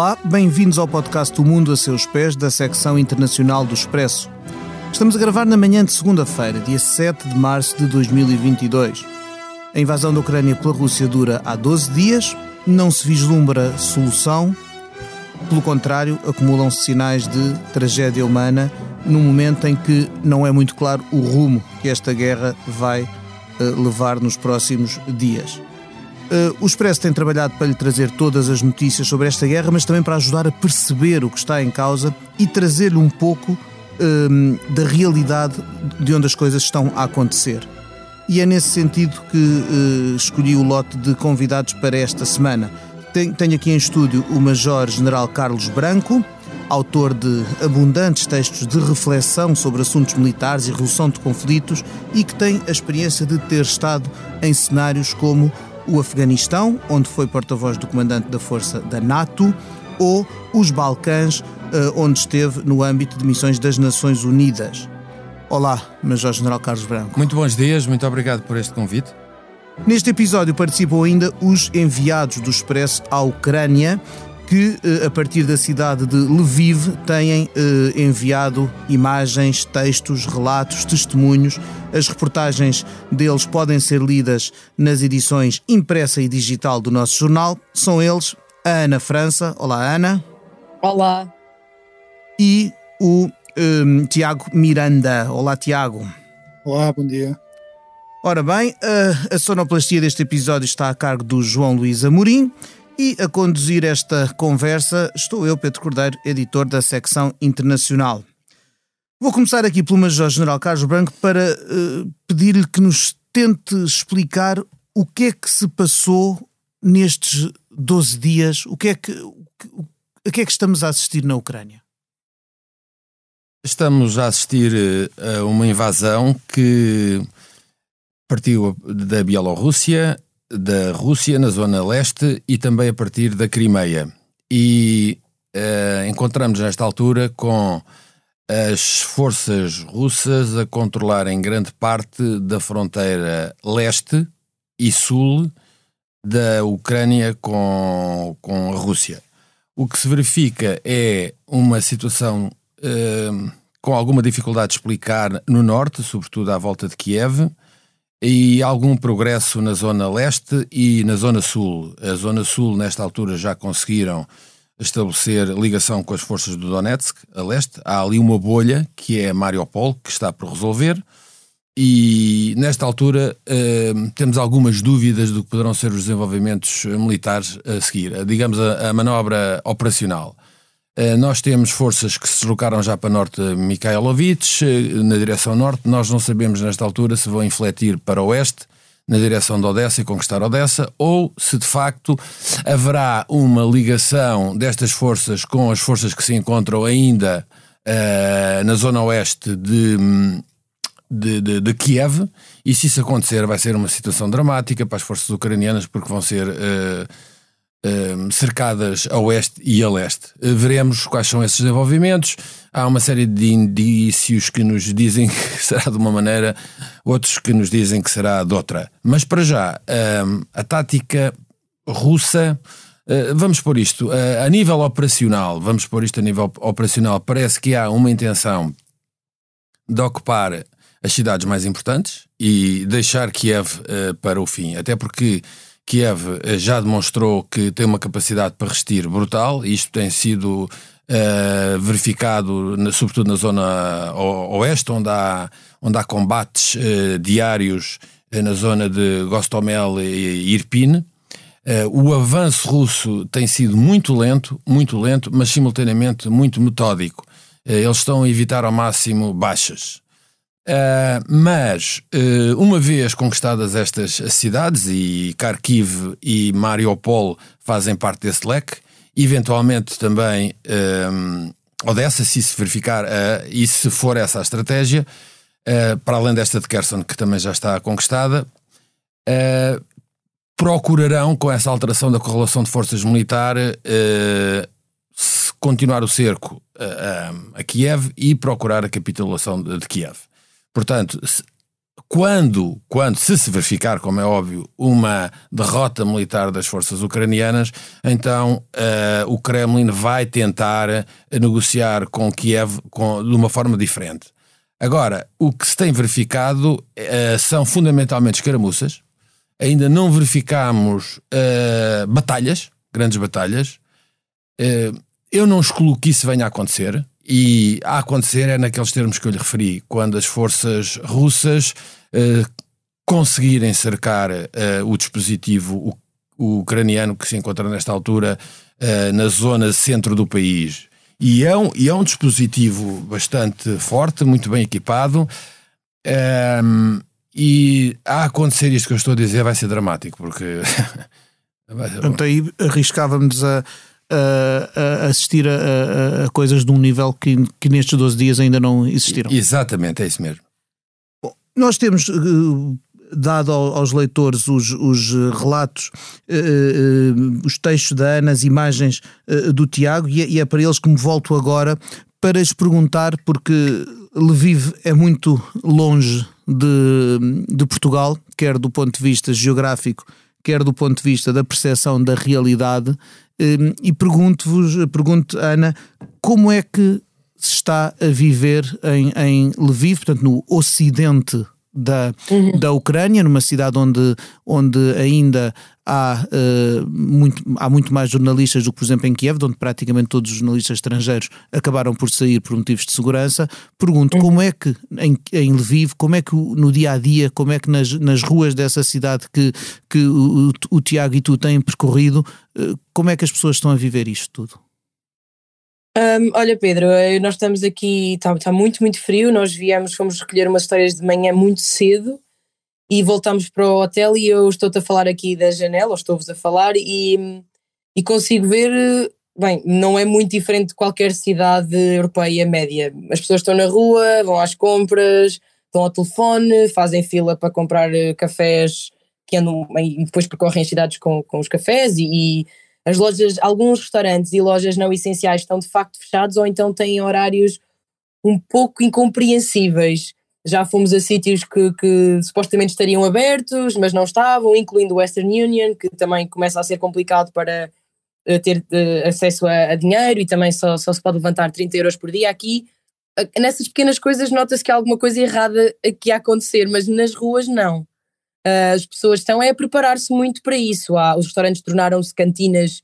Olá, bem-vindos ao podcast O Mundo a Seus Pés, da secção internacional do Expresso. Estamos a gravar na manhã de segunda-feira, dia 7 de março de 2022. A invasão da Ucrânia pela Rússia dura há 12 dias, não se vislumbra solução, pelo contrário, acumulam-se sinais de tragédia humana num momento em que não é muito claro o rumo que esta guerra vai uh, levar nos próximos dias. Uh, o Expresso tem trabalhado para lhe trazer todas as notícias sobre esta guerra, mas também para ajudar a perceber o que está em causa e trazer-lhe um pouco uh, da realidade de onde as coisas estão a acontecer. E é nesse sentido que uh, escolhi o lote de convidados para esta semana. Tenho, tenho aqui em estúdio o Major-General Carlos Branco, autor de abundantes textos de reflexão sobre assuntos militares e resolução de conflitos e que tem a experiência de ter estado em cenários como o Afeganistão, onde foi porta-voz do comandante da força da NATO, ou os Balcãs, eh, onde esteve no âmbito de missões das Nações Unidas. Olá, Major General Carlos Branco. Muito bons dias, muito obrigado por este convite. Neste episódio participam ainda os enviados do Expresso à Ucrânia, que, eh, a partir da cidade de Lviv, têm eh, enviado imagens, textos, relatos, testemunhos. As reportagens deles podem ser lidas nas edições impressa e digital do nosso jornal. São eles a Ana França. Olá, Ana. Olá. E o ehm, Tiago Miranda. Olá, Tiago. Olá, bom dia. Ora bem, a, a sonoplastia deste episódio está a cargo do João Luís Amorim. E a conduzir esta conversa estou eu, Pedro Cordeiro, editor da secção internacional. Vou começar aqui pelo Major-General Carlos Branco para uh, pedir-lhe que nos tente explicar o que é que se passou nestes 12 dias, o que é que, o, a que é que estamos a assistir na Ucrânia? Estamos a assistir eh, a uma invasão que partiu da Bielorrússia da Rússia na zona leste e também a partir da Crimeia. E uh, encontramos nesta altura com as forças russas a controlarem grande parte da fronteira leste e sul da Ucrânia com, com a Rússia. O que se verifica é uma situação uh, com alguma dificuldade de explicar no norte, sobretudo à volta de Kiev, e algum progresso na zona leste e na zona sul. A zona sul, nesta altura, já conseguiram estabelecer ligação com as forças do Donetsk, a leste. Há ali uma bolha, que é Mariupol, que está por resolver. E nesta altura eh, temos algumas dúvidas do que poderão ser os desenvolvimentos militares a seguir, digamos a, a manobra operacional. Eh, nós temos forças que se deslocaram já para norte Mikhailovich, eh, na direção norte. Nós não sabemos nesta altura se vão infletir para oeste, na direção de Odessa e conquistar Odessa, ou se de facto haverá uma ligação destas forças com as forças que se encontram ainda uh, na zona oeste de, de, de, de, Kiev. E se isso acontecer, vai ser uma situação dramática para as forças ucranianas, porque vão ser. Uh, Ehm, cercadas a oeste e a leste. Eh, veremos quais são esses desenvolvimentos. Há uma série de indícios que nos dizem que será de uma maneira, outros que nos dizem que será de outra. Mas para já, ehm, a tática russa. Eh, vamos por isto, eh, a nível operacional, vamos por isto a nível operacional, parece que há uma intenção de ocupar as cidades mais importantes e deixar Kiev para o fim. Até porque Kiev eh, já demonstrou que tem uma capacidade para resistir brutal, isto tem sido uh, verificado, na, sobretudo na zona oeste, onde há, onde há combates uh, diários uh, na zona de Gostomel e Irpin. o avanço russo tem sido muito lento, muito lento, mas simultaneamente muito metódico. eles estão a evitar ao máximo baixas. Uh, mas, uh, uma vez conquistadas estas cidades, e Kharkiv e Mariupol fazem parte desse leque, eventualmente também uh, Odessa, se se verificar, e se for essa a estratégia, para além desta de Kherson, que também já está conquistada, procurarão, com essa alteração da correlação de forças militar, continuar o cerco a Kiev e procurar a capitulação de Kiev. Portanto, quando, quando, se se verificar, como é óbvio, uma derrota militar das forças ucranianas, então uh, o Kremlin vai tentar negociar com Kiev com, de uma forma diferente. Agora, o que se tem verificado uh, são fundamentalmente escaramuças. Ainda não verificamos uh, batalhas, grandes batalhas. eu não excluo que isso venha a acontecer. E a acontecer é naqueles termos que eu lhe referi, quando as forças russas uh, conseguirem cercar uh, o dispositivo ucraniano que se encontra nesta altura uh, na zona centro do país. E é, um, e é um dispositivo bastante forte, muito bem equipado. Ehm, e a acontecer isto que eu estou a dizer vai ser dramático, porque. Então aí arriscávamos a a, assistir a, a, a, coisas de um nível que, que nestes 12 dias ainda não existiram. Exatamente, é isso mesmo. Bom, nós temos uh, dado aos leitores os, os relatos, uh, uh, os textos da Ana, as imagens do Tiago, e, é, e é para eles que me volto agora para lhes perguntar, porque Lviv é muito longe de, de Portugal, quer do ponto de vista geográfico, quer do ponto de vista da percepção da realidade, Hum, e pergunto-vos, pergunto, Ana, como é que se está a viver em, em Lviv, portanto, no ocidente da, uhum. da Ucrânia, numa cidade onde, onde ainda há, uh, muito, há muito mais jornalistas do que, por exemplo, em Kiev, onde praticamente todos os jornalistas estrangeiros acabaram por sair por motivos de segurança. Pergunto uhum. como é que em, em Lviv, como é que no dia a dia, como é que nas, nas ruas dessa cidade que, que o, o Tiago e tu têm percorrido, uh, como é que as pessoas estão a viver isto tudo? Um, olha, Pedro, eh, nós estamos aqui, está tá muito, muito frio. Nós viemos, fomos recolher umas histórias de manhã muito cedo e voltamos para o hotel. E eu estou-te a falar aqui da janela, ou estou-vos a falar, e, e consigo ver. Bem, não é muito diferente de qualquer cidade europeia média. As pessoas estão na rua, vão às compras, estão ao telefone, fazem fila para comprar eh, cafés que andam e depois percorrem as cidades com, com os cafés e, e as lojas, alguns restaurantes e lojas não essenciais estão de facto fechados ou então têm horários um pouco incompreensíveis. Já fomos a sítios que, que supostamente estariam abertos, mas não estavam, incluindo o Western Union, que também começa a ser complicado para uh, ter uh, acesso a, a, dinheiro e também só, só se pode levantar 30 euros por dia. Aqui, nessas pequenas coisas, nota-se que há alguma coisa errada aqui a acontecer, mas nas ruas não. Ah, as pessoas estão é a preparar-se muito para isso. Há, os restaurantes tornaram-se cantinas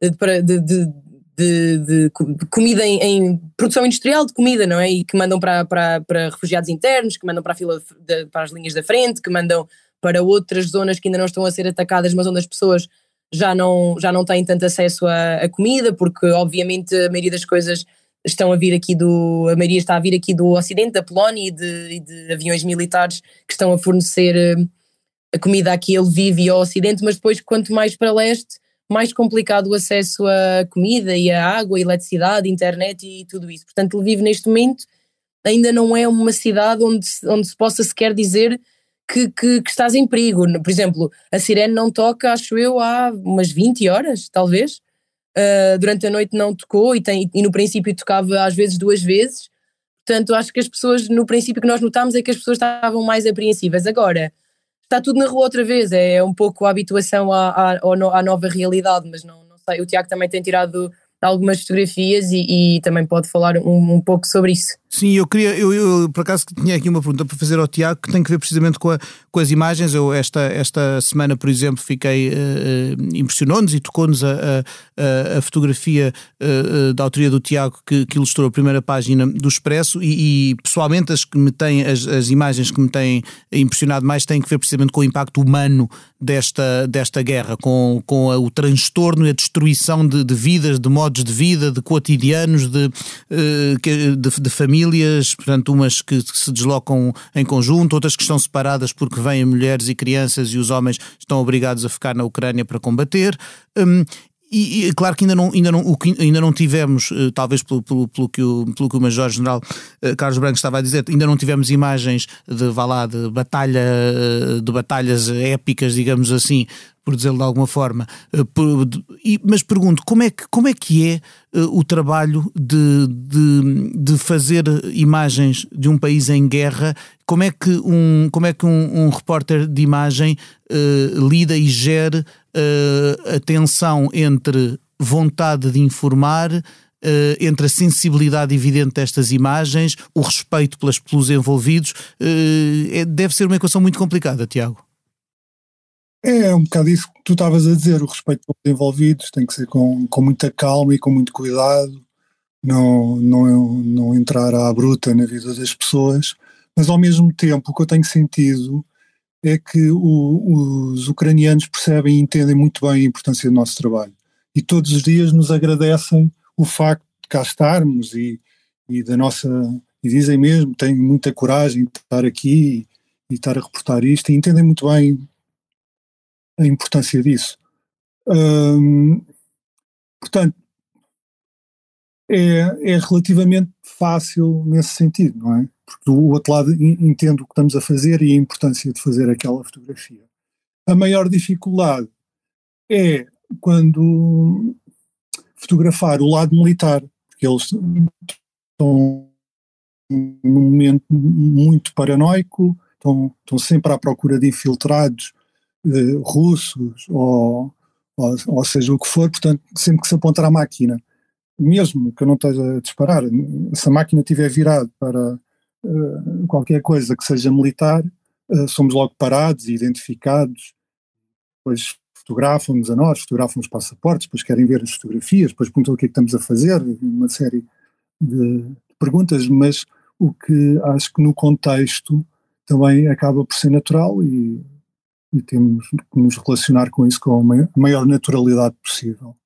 de, de, de, de comida em, em, produção industrial de comida, não é? E que mandam para, para, para refugiados internos, que mandam para a fila de, para as linhas da frente, que mandam para outras zonas que ainda não estão a ser atacadas, mas onde as pessoas já não, já não têm tanto acesso à, comida, porque obviamente a maioria das coisas estão a vir aqui do. A maioria está a vir aqui do Ocidente, da Polónia e de, e de aviões militares que estão a fornecer a comida aqui ele vive ao Ocidente, mas depois quanto mais para leste, mais complicado o acesso à comida e à água, eletricidade, internet e tudo isso. Portanto, ele vive neste momento, ainda não é uma cidade onde, onde se possa sequer dizer que, que, que, estás em perigo. Por exemplo, a sirene não toca, acho eu, há umas 20 horas, talvez. Uh, durante a noite não tocou e, tem, e no princípio tocava às vezes duas vezes. Portanto, acho que as pessoas, no princípio que nós notámos é que as pessoas estavam mais apreensivas. Agora, está tudo na rua outra vez, é um pouco a habituação à, à, à nova realidade, mas não, não sei, o Tiago também tem tirado algumas fotografias e, e também pode falar um, um pouco sobre isso. Sim, eu queria, eu, eu, por acaso tinha aqui uma pergunta para fazer ao Tiago que tem que ver precisamente com, a, com as imagens. Eu esta, esta semana, por exemplo, fiquei uh, impressionou-nos e tocou-nos a, a, a, fotografia uh, da autoria do Tiago que, que, ilustrou a primeira página do Expresso e, e pessoalmente as que me têm, as, as, imagens que me têm impressionado mais têm que ver precisamente com o impacto humano desta, desta guerra, com, com o transtorno e a destruição de, de vidas, de modos de vida, de cotidianos, de, uh, de, de famílias famílias, portanto, umas que se deslocam em conjunto, outras que estão separadas porque vêm mulheres e crianças e os homens estão obrigados a ficar na Ucrânia para combater. Um, e, e, claro que ainda não, ainda não, o que ainda não tivemos, uh, talvez pelo, pelo, pelo, que o, pelo que o Major-General uh, Carlos Branco estava a dizer, ainda não tivemos imagens de, vá lá, de, batalha, uh, de batalhas épicas, digamos assim, por dizê-lo de alguma forma. mas pergunto, como é que, como é, que é o trabalho de, de, de, fazer imagens de um país em guerra? Como é que um, como é que um, um repórter de imagem uh, lida e gere uh, a tensão entre vontade de informar, Uh, entre a sensibilidade evidente destas imagens, o respeito pelas, pelos envolvidos, uh, é, deve ser uma equação muito complicada, Tiago. É um bocado isso que tu estavas a dizer, o respeito pelos envolvidos tem que ser com, com muita calma e com muito cuidado, não, não, não entrar à bruta na vida das pessoas, mas ao mesmo tempo o que eu tenho sentido é que o, os ucranianos percebem e entendem muito bem a importância do nosso trabalho e todos os dias nos agradecem o facto de cá estarmos e, e da nossa. E dizem mesmo, têm muita coragem de estar aqui e, e estar a reportar isto e entendem muito bem a importância disso. Hum, portanto, é, é relativamente fácil nesse sentido, não é? Porque o outro lado entende o que estamos a fazer e a importância de fazer aquela fotografia. A maior dificuldade é quando fotografar o lado militar, porque eles estão num momento muito paranoico, estão, estão sempre à procura de infiltrados eh, russos ou, ou, ou, seja o que for, portanto, sempre que se apontar a máquina, mesmo que eu não esteja a disparar, se a máquina estiver virada para uh, qualquer coisa que seja militar, uh, somos logo parados e identificados, depois fotografam-nos a nós, fotografam os passaportes, depois querem ver as fotografias, depois perguntam o que é que estamos a fazer, uma série de perguntas, mas o que acho que no contexto também acaba por ser natural e, e temos que nos relacionar com isso com a maior naturalidade possível.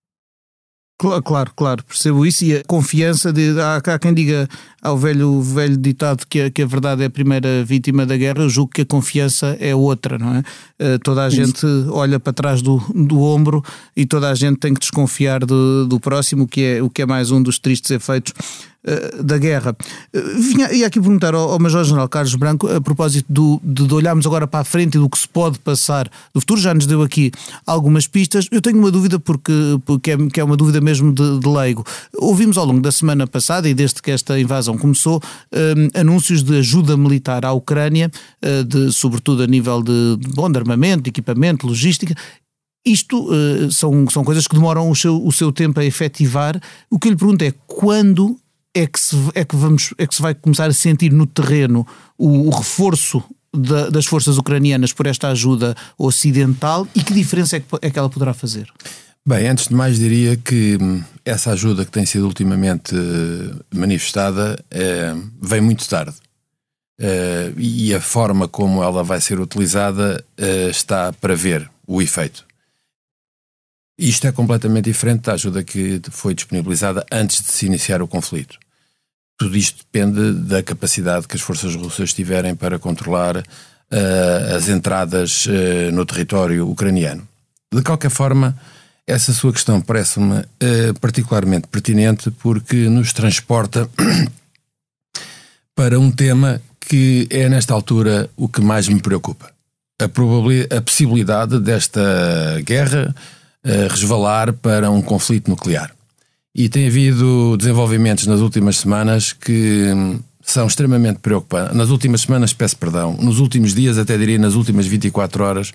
Claro, claro, percebo isso e a confiança de. Há, há quem diga ao velho, velho ditado que a, que a verdade é a primeira vítima da guerra, eu julgo que a confiança é outra, não é? Uh, toda a isso. gente olha para trás do, do ombro e toda a gente tem que desconfiar do, do próximo, que é, o que é mais um dos tristes efeitos da guerra. Uh, vinha, ia aqui perguntar ao, ao Major-General Carlos Branco, a propósito do, de, de, olharmos agora para a frente e do que se pode passar do futuro, já nos deu aqui algumas pistas. Eu tenho uma dúvida, porque, porque é, que é uma dúvida mesmo de, de, leigo. Ouvimos ao longo da semana passada, e desde que esta invasão começou, uh, anúncios de ajuda militar à Ucrânia, de, sobretudo a nível de, de, bom, de armamento, de equipamento, logística, isto uh, são, são coisas que demoram o seu, o seu tempo a efetivar. O que eu lhe pergunto é quando é que se, é que vamos, é que se vai começar a sentir no terreno o, o reforço da, das forças ucranianas por esta ajuda ocidental e que diferença é que, é que ela poderá fazer? Bem, antes de mais diria que hum, essa ajuda que tem sido ultimamente eh, manifestada é, vem muito tarde. Uh, e a forma como ela vai ser utilizada uh, está para ver o efeito. Isto é completamente diferente da ajuda que foi disponibilizada antes de se iniciar o conflito. Tudo isto depende da capacidade que as forças russas tiverem para controlar uh, as entradas uh, no território ucraniano. De qualquer forma, essa sua questão parece-me uh, particularmente pertinente porque nos transporta para um tema que é, nesta altura, o que mais me preocupa. A, a possibilidade desta guerra resvalar para um conflito nuclear. E tem havido desenvolvimentos nas últimas semanas que hum, são extremamente preocupantes. Nas últimas semanas, peço perdão, nos últimos dias, até diria nas últimas 24 horas,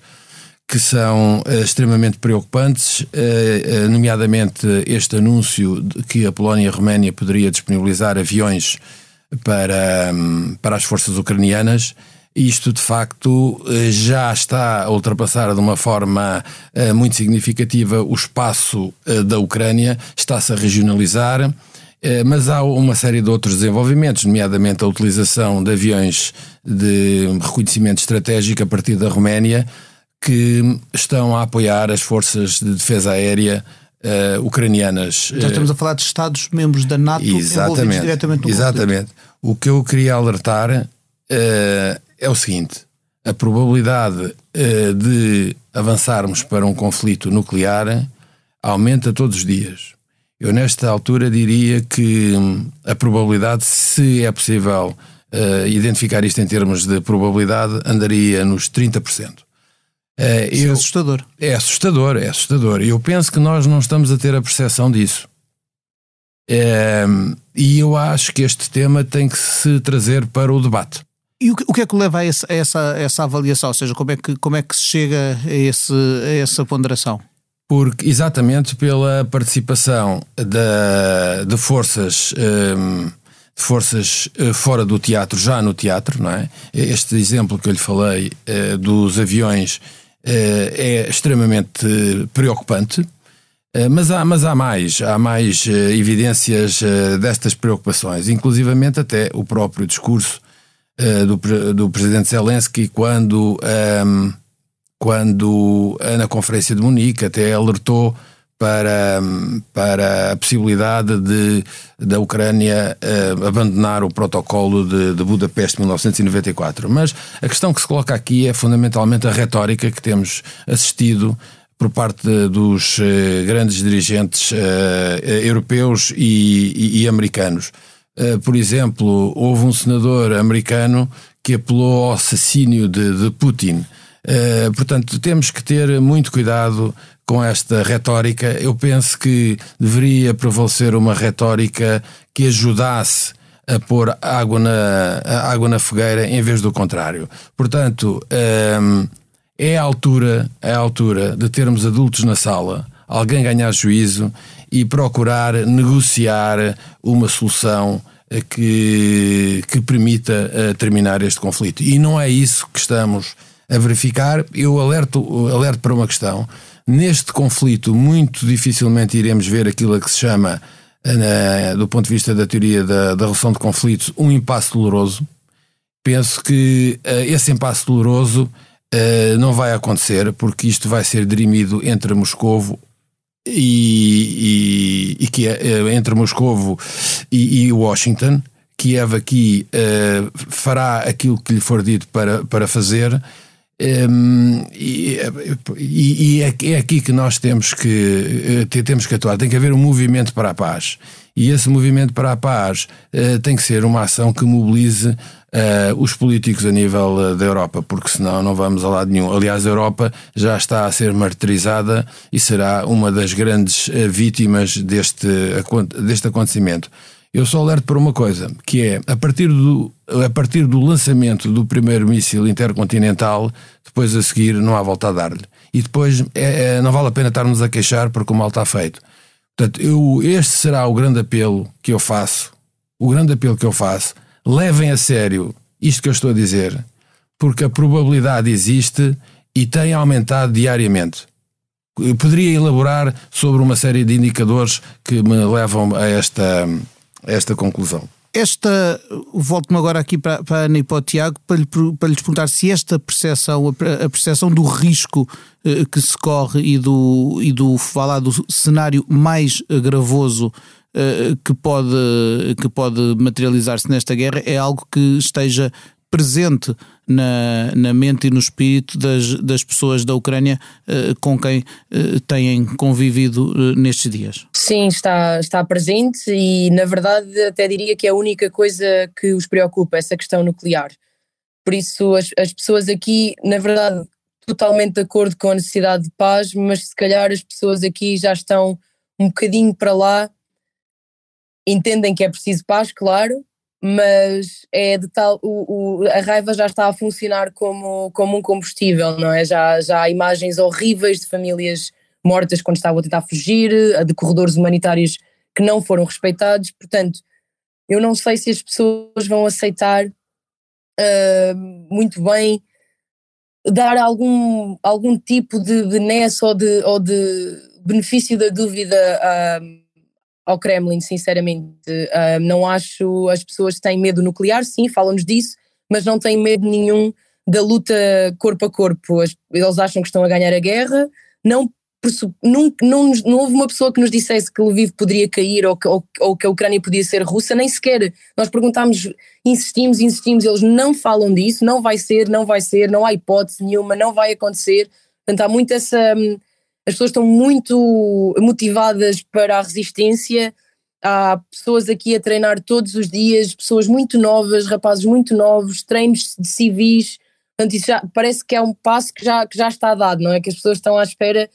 que são uh, extremamente preocupantes, uh, nomeadamente este anúncio de que a Polónia e a Roménia poderia disponibilizar aviões para, um, para as forças ucranianas isto de facto eh, já está a ultrapassar de uma forma eh, muito significativa o espaço eh, da Ucrânia, está-se a regionalizar, mas há uma série de outros desenvolvimentos, nomeadamente a utilização de aviões de reconhecimento estratégico a partir da Roménia, que estão a apoiar as forças de defesa aérea uh, ucranianas. Já estamos a falar de Estados-membros da NATO exatamente, diretamente no Exatamente. Conflito. O que eu queria alertar uh, é o seguinte: a probabilidade uh, de avançarmos para um conflito nuclear aumenta todos os dias. Eu, nesta altura, diria que hum, a probabilidade, se é possível uh, identificar isto em termos de probabilidade, andaria nos 30%. É, eu, é assustador. É assustador, é assustador. Eu penso que nós não estamos a ter a percepção disso. É, e eu acho que este tema tem que se trazer para o debate. E o que, o que é que leva a, esse, a essa, essa avaliação? Ou seja, como é que, como é que se chega a, esse, a essa ponderação? Porque, exatamente pela participação da, de forças. Um, de forças uh, fora do teatro, já no teatro, não é? Este exemplo que eu lhe falei uh, dos aviões uh, é extremamente preocupante, mas, há, mas há mais, há mais evidências destas preocupações, inclusivamente até o próprio discurso do, do presidente Zelensky quando. Um, quando na Conferência de Munique até alertou para, para a possibilidade de da Ucrânia uh, abandonar o protocolo de, de Budapeste de 1994. Mas a questão que se coloca aqui é fundamentalmente a retórica que temos assistido por parte dos uh, grandes dirigentes uh, europeus e, e, e americanos. Por exemplo, houve um senador americano que apelou ao assassínio de, de Putin. Uh, portanto, temos que ter muito cuidado com esta retórica. Eu penso que deveria prevalecer uma retórica que ajudasse a pôr água na, água na fogueira em vez do contrário. Portanto, um, ehm, é a altura, é a altura de termos adultos na sala, alguém ganhar juízo e procurar negociar uma solução que, que permita uh, terminar este conflito. E não é isso que estamos a verificar. Eu alerto, alerto para uma questão. Neste conflito, muito dificilmente iremos ver aquilo a que se chama, na, do ponto de vista da teoria da, da resolução de conflitos, um impasse doloroso. Penso que esse impasse doloroso não vai acontecer, porque isto vai ser dirimido entre Moscovo e, e, e que é, eh, entre Moscovo e, e Washington. Kiev aqui uh, fará aquilo que lhe for dito para, para fazer um, e, e, e, é, é aqui que nós temos que, eh, temos que atuar. Tem que haver um movimento para a paz. E esse movimento para a paz uh, tem que ser uma ação que mobilize uh, os políticos a nível uh, da Europa, porque senão não vamos a lado nenhum. Aliás, a Europa já está a ser martirizada e será uma das grandes vítimas deste, deste acontecimento. Eu só alerto para uma coisa, que é a partir do, a partir do lançamento do primeiro míssil intercontinental, depois a seguir não há volta a dar-lhe. E depois é, é, não vale a pena estarmos a queixar porque o mal está feito. Portanto, eu, este será o grande apelo que eu faço. O grande apelo que eu faço. Levem a sério isto que eu estou a dizer, porque a probabilidade existe e tem aumentado diariamente. Eu poderia elaborar sobre uma série de indicadores que me levam a esta esta conclusão. Esta, volto-me agora aqui para, para a Ana e para o Tiago para, lhe, para lhes perguntar se esta percepção, a percepção do risco eh, que se corre e do, e do, falar do cenário mais gravoso eh, que pode, que pode materializar-se nesta guerra é algo que esteja presente na, na mente e no espírito das, das pessoas da Ucrânia uh, com quem uh, têm convivido uh, nestes dias. Sim, está, está presente e, na verdade, até diria que é a única coisa que os preocupa, essa questão nuclear. Por isso, as, as pessoas aqui, na verdade, totalmente de acordo com a necessidade de paz, mas se calhar as pessoas aqui já estão um bocadinho para lá, entendem que é preciso paz, claro, mas é de tal o, o, a raiva já está a funcionar como, como um combustível, não é? Já, já há imagens horríveis de famílias mortas quando estavam a tentar fugir, de corredores humanitários que não foram respeitados, portanto, eu não sei se as pessoas vão aceitar uh, muito bem dar algum, algum tipo de benesse ou de, ou de benefício da dúvida uh, ao Kremlin, sinceramente. Uh, não acho. As pessoas têm medo nuclear, sim, falam-nos disso, mas não têm medo nenhum da luta corpo a corpo. eles acham que estão a ganhar a guerra, não, não, não, não houve uma pessoa que nos dissesse que Lviv poderia cair ou que, ou, ou que a Ucrânia podia ser russa, nem sequer. Nós perguntámos, insistimos, insistimos, eles não falam disso, não vai ser, não vai ser, não há hipótese nenhuma, não vai acontecer. Portanto, há muito essa hum, as pessoas estão muito motivadas para a resistência. Há pessoas aqui a treinar todos os dias, pessoas muito novas, rapazes muito novos, treinos de civis Portanto, isso já parece que é um passo que já, que já está dado, não é? Que as pessoas estão à espera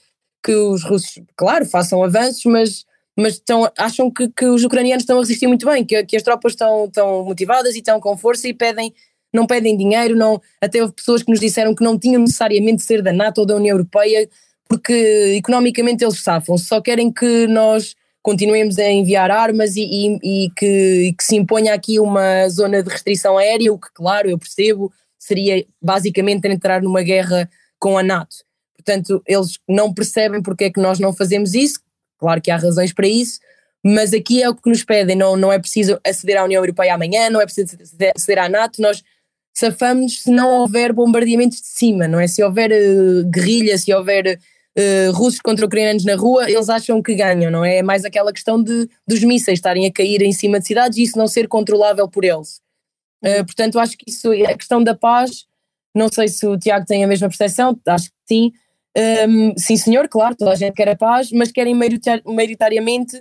que os russos, claro, façam avanços, mas, mas estão, acham que, que os ucranianos estão a resistir muito bem, que, que as tropas estão, estão motivadas e estão com força e pedem, não pedem dinheiro, não, até houve pessoas que nos disseram que não tinham necessariamente de ser da NATO ou da União Europeia, porque economicamente eles safam, só querem que nós continuemos a enviar armas e, e, e, que, e, que, se imponha aqui uma zona de restrição aérea, o que, claro, eu percebo, seria basicamente entrar numa guerra com a NATO. Portanto, eles não percebem porque é que nós não fazemos isso, claro que há razões para isso, mas aqui é o que nos pedem, não, não é preciso aceder à União Europeia amanhã, não é preciso aceder à NATO, nós safamos se não houver bombardeamentos de cima, não é? Se houver uh, guerrilha, se houver uh, russos contra ucranianos na rua, eles acham que ganham, não é? É mais aquela questão de, dos mísseis estarem a cair em cima de cidades e isso não ser controlável por eles. Uh, portanto, acho que isso, a questão da paz, não sei se o Tiago tem a mesma percepção, acho que sim. Um, sim, senhor, claro, toda a gente quer a paz, mas querem maioritariamente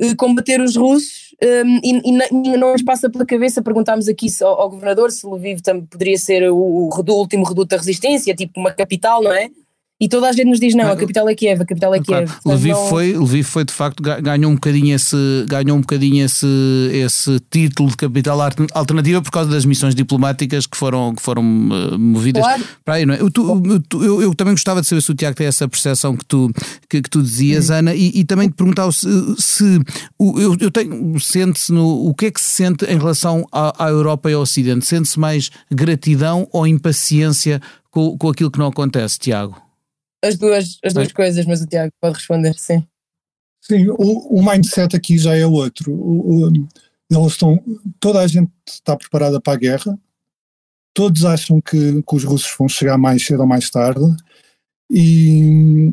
uh, combater os russos um, e, e, não nos passa pela cabeça, perguntámos aqui ao, ao governador se Lviv poderia ser o, o, o último reduto da resistência, tipo uma capital, não é? E toda a gente nos diz: não, a capital é Kiev, a capital é Kiev. Claro. Lviv, não... foi, Lviv foi de facto, ganhou um bocadinho, esse, ganhou um bocadinho esse, esse título de capital alternativa por causa das missões diplomáticas que foram, que foram uh, movidas claro. para aí. Não é? eu, tu, eu, eu, eu, também gostava de saber se o Tiago tem essa percepção que tu, que, que tu dizias, hum. Ana, e, e, também te perguntar se, se eu, eu tenho, sente-se no. O que é que se sente em relação à, à Europa e ao Ocidente? Sente-se mais gratidão ou impaciência com, com aquilo que não acontece, Tiago? As duas, as duas coisas, mas o Tiago pode responder, sim. Sim, o, o mindset aqui já é outro. O, o, eles estão, toda a gente está preparada para a guerra, todos acham que, que os russos vão chegar mais cedo ou mais tarde, e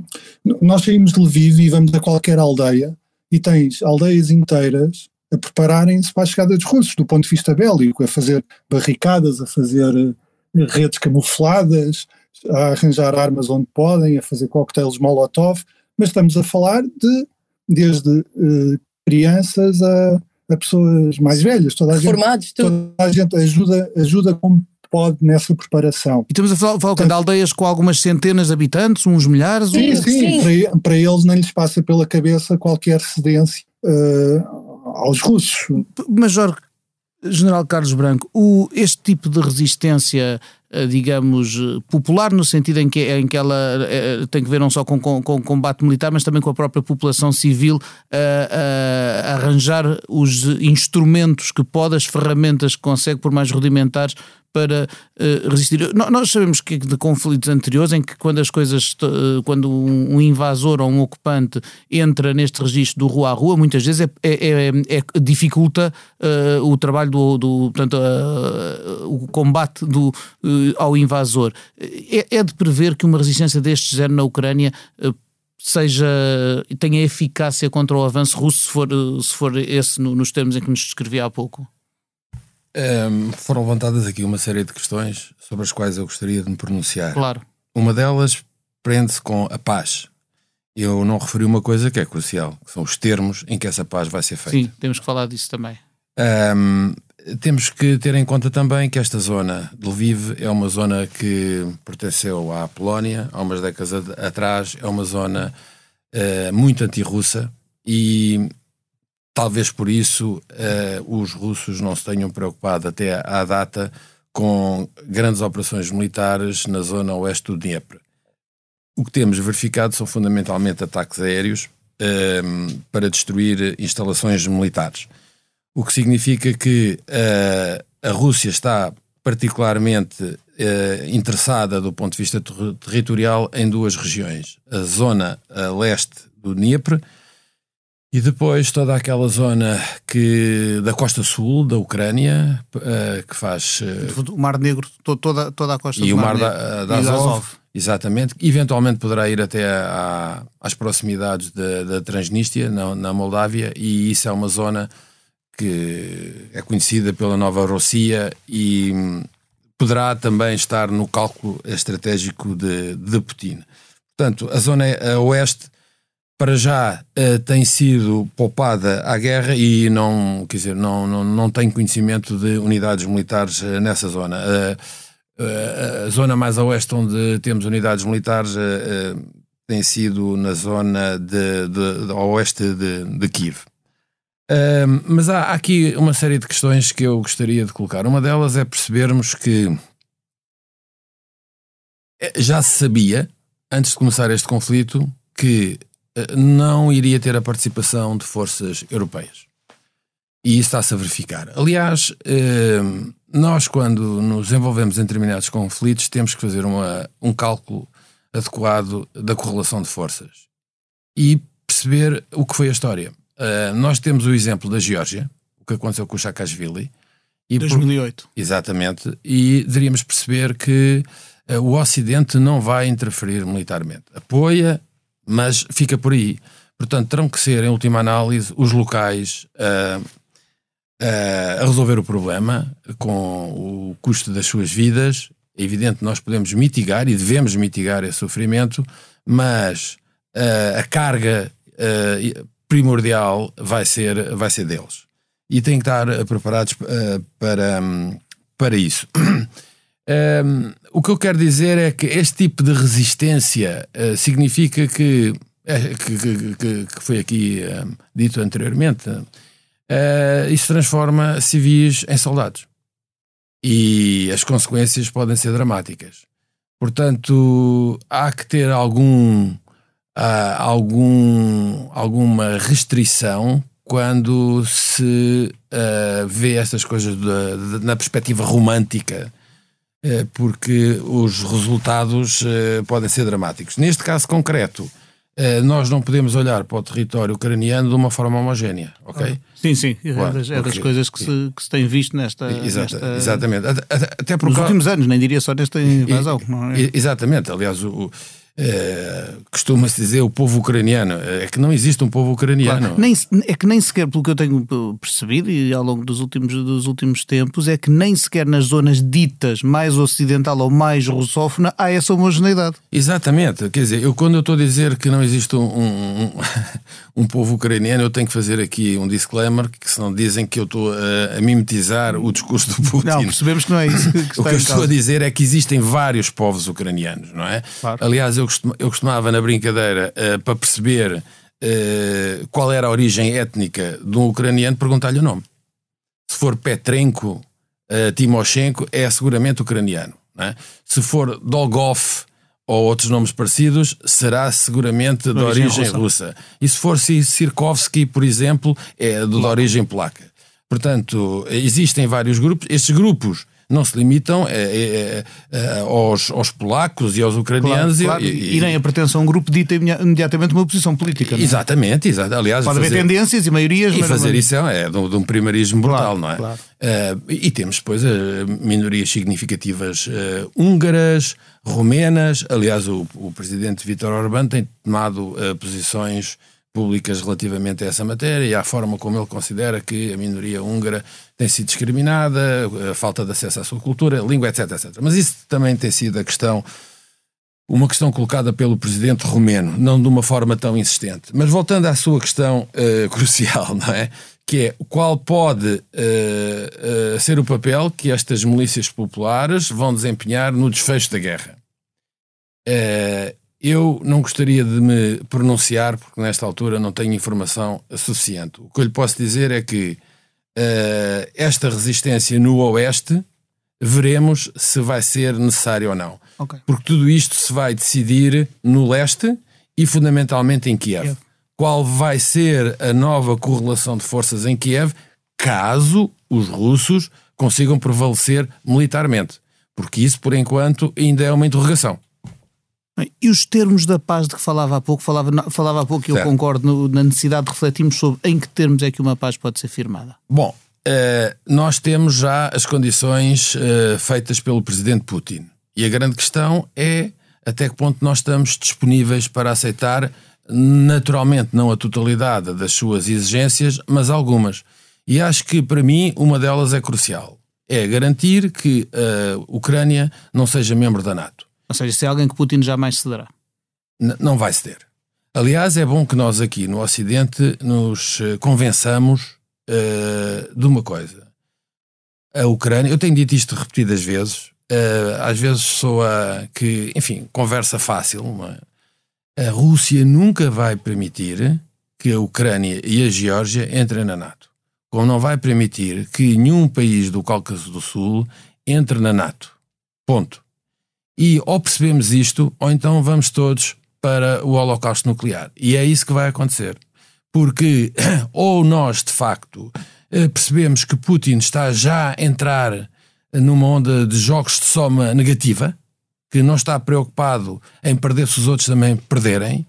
nós saímos de Lviv e vamos a qualquer aldeia, e tens aldeias inteiras a prepararem-se para a chegada dos russos, do ponto de vista bélico, a fazer barricadas, a fazer eh, redes camufladas, a arranjar armas onde podem, a fazer coquetéis Molotov, mas estamos a falar de desde uh, crianças a, a, pessoas mais velhas, toda a Formados, gente, toda a gente ajuda, ajuda como pode nessa preparação. E estamos a falar, falar de aldeias com algumas centenas de habitantes, uns milhares? Sim, sim, sim. Para, para, eles nem lhes passa pela cabeça qualquer cedência uh, aos russos. Major General Carlos Branco, o, este tipo de resistência eh, digamos, popular, no sentido em que, em que ela é, tem que ver não só com, com, com combate militar, mas também com a própria população civil a, a, arranjar os instrumentos que pode, as ferramentas que consegue, por mais rudimentares, para uh, resistir. Nós sabemos que de conflitos anteriores em que quando as coisas, uh, quando um invasor ou um ocupante entra neste registro do rua a rua, muitas vezes é, é, é, é dificulta uh, o trabalho do, do portanto, o combate do, ao invasor. É, é, de prever que uma resistência deste género na Ucrânia seja tenha eficácia contra o avanço russo se for, se for esse nos termos em que nos descrevi há pouco? Um, foram levantadas aqui uma série de questões sobre as quais eu gostaria de me pronunciar. Claro. Uma delas prende-se com a paz. Eu não referi uma coisa que é crucial, que são os termos em que essa paz vai ser feita. Sim, temos que falar disso também. Um, temos que ter em conta também que esta zona de Lviv é uma zona que pertenceu à Polónia há umas décadas atrás, é uma zona uh, muito anti-russa e Talvez por isso uh, os russos não se tenham preocupado até à data com grandes operações militares na zona oeste do Dnieper. O que temos verificado são fundamentalmente ataques aéreos uh, para destruir instalações militares. O que significa que uh, a Rússia está particularmente interessada do ponto de vista ter territorial em duas regiões. A zona a leste do Dnieper, e depois toda aquela zona que da costa sul da Ucrânia, uh, que faz. Uh, o Mar Negro, toda, toda a costa e do o Mar, Mar da, da Azov, Azov, Exatamente. Eventualmente poderá ir até às proximidades da Transnistria, na, na Moldávia, e isso é uma zona que é conhecida pela nova Rússia e hum, poderá também estar no cálculo estratégico de, de Putin. Portanto, a zona a oeste para já uh, tem sido poupada à guerra e não, quer dizer, não, não, não tem conhecimento de unidades militares uh, nessa zona. Uh, a zona mais a oeste onde temos unidades militares tem sido na zona de, de, de oeste de, de Kiev. mas há, há aqui uma série de questões que eu gostaria de colocar. Uma delas é percebermos que já se sabia, antes de começar este conflito, que não iria ter a participação de forças europeias. E isso está-se a verificar. Aliás, nós, quando nos envolvemos em determinados conflitos, temos que fazer uma, um cálculo adequado da correlação de forças e perceber o que foi a história. Uh, nós temos o exemplo da Geórgia, o que aconteceu com o Saakashvili. E 2008. Por, exatamente. E deveríamos perceber que o Ocidente não vai interferir militarmente. Apoia, mas fica por aí. Portanto, terão que ser, em última análise, os locais uh, a resolver o problema com o custo das suas vidas. É evidente que nós podemos mitigar e devemos mitigar esse sofrimento, mas uh, a carga uh, primordial vai ser, vai ser deles. E têm que estar preparados uh, para, um, para isso. um, o que eu quero dizer é que este tipo de resistência significa que, que, que, que, foi aqui dito anteriormente, uh, isso transforma civis em soldados. E as consequências podem ser dramáticas. Portanto, há que ter algum, uh, algum, alguma restrição quando se uh, vê estas coisas de, de, na perspectiva romântica, uh, porque os resultados podem ser dramáticos. Neste caso concreto, eh, nós não podemos olhar para o território ucraniano de uma forma homogénea, ok? Sim, sim, é, claro, das, é das coisas que se, que se tem visto nesta... Exata, nesta... Exatamente. Até porque... Nos últimos anos, nem diria só nesta invasão. É? Exatamente, aliás, o, é, costuma-se dizer o povo ucraniano. É que não existe um povo ucraniano. Claro. Nem, é que nem sequer, pelo que eu tenho percebido e ao longo dos últimos, dos últimos tempos, é que nem sequer nas zonas ditas mais ocidental ou mais russófona há essa homogeneidade. Exatamente. Quer dizer, eu quando eu estou a dizer que não existe um, um, um, povo ucraniano, eu tenho que fazer aqui um disclaimer, que senão dizem que eu estou a, a mimetizar o discurso do Putin. Não, percebemos que não é isso que, que O que eu estou a dizer é que existem vários povos ucranianos, não é? Claro. Aliás, eu eu costumava na brincadeira, uh, para perceber uh, qual era a origem étnica de um ucraniano, perguntar-lhe o nome. Se for Petrenko, uh, Timoshenko, é seguramente ucraniano. É? Se for Dolgov ou outros nomes parecidos, será seguramente de, de origem, origem russa. russa. E se for Sirkovsky, por exemplo, é de, de origem polaca. Portanto, existem vários grupos. Estes grupos não se limitam é, é, é, aos, aos, polacos e aos ucranianos. Claro, claro. E, e, nem a pertenção a um grupo dita imediatamente uma posição política. É? Exatamente, exato. aliás. Pode fazer, haver tendências e maiorias. E fazer isso é, de, um primeirismo brutal, claro, não é? Claro. Uh, e temos depois uh, minorias significativas uh, húngaras, romenas. Aliás, o, o presidente Vítor Orbán tem tomado posições públicas relativamente a essa matéria e à forma como ele considera que a minoria húngara tem sido discriminada, a falta de acesso à sua cultura, língua, etc, etc. Mas isso também tem sido a questão, uma questão colocada pelo presidente romeno, não de uma forma tão insistente. Mas voltando à sua questão uh, crucial, não é? Que é qual pode uh, uh, ser o papel que estas milícias populares vão desempenhar no desfecho da guerra. Eu não gostaria de me pronunciar, porque nesta altura não tenho informação suficiente. O que eu lhe posso dizer é que uh, esta resistência no Oeste veremos se vai ser necessário ou não. Okay. Porque tudo isto se vai decidir no leste e fundamentalmente em Kiev. Kiev. Qual vai ser a nova correlação de forças em Kiev caso os russos consigam prevalecer militarmente? Porque isso, por enquanto, ainda é uma interrogação. E os termos da paz de que falava há pouco, falava, falava há pouco e eu concordo no, na necessidade de refletirmos sobre em que termos é que uma paz pode ser firmada. Bom, uh, nós temos já as condições uh, feitas pelo presidente Putin. E a grande questão é até que ponto nós estamos disponíveis para aceitar, naturalmente, não a totalidade das suas exigências, mas algumas. E acho que, para mim, uma delas é crucial. É garantir que a Ucrânia não seja membro da NATO. Ou seja, se é alguém que Putin jamais cederá. N não vai ceder. Aliás, é bom que nós aqui no Ocidente nos eh, convençamos uh, de uma coisa. A Ucrânia, eu tenho dito isto repetidas vezes, uh, às vezes soa que, enfim, conversa fácil, é? a Rússia nunca vai permitir que a Ucrânia e a Geórgia entrem na NATO. Como não vai permitir que nenhum país do Cáucaso do Sul entre na NATO. Ponto. E ou percebemos isto, ou então vamos todos para o holocausto nuclear. E é isso que vai acontecer. Porque ou nós, de facto, eh, percebemos que Putin está já a entrar numa onda de jogos de soma negativa, que não está preocupado em perder se os outros também perderem,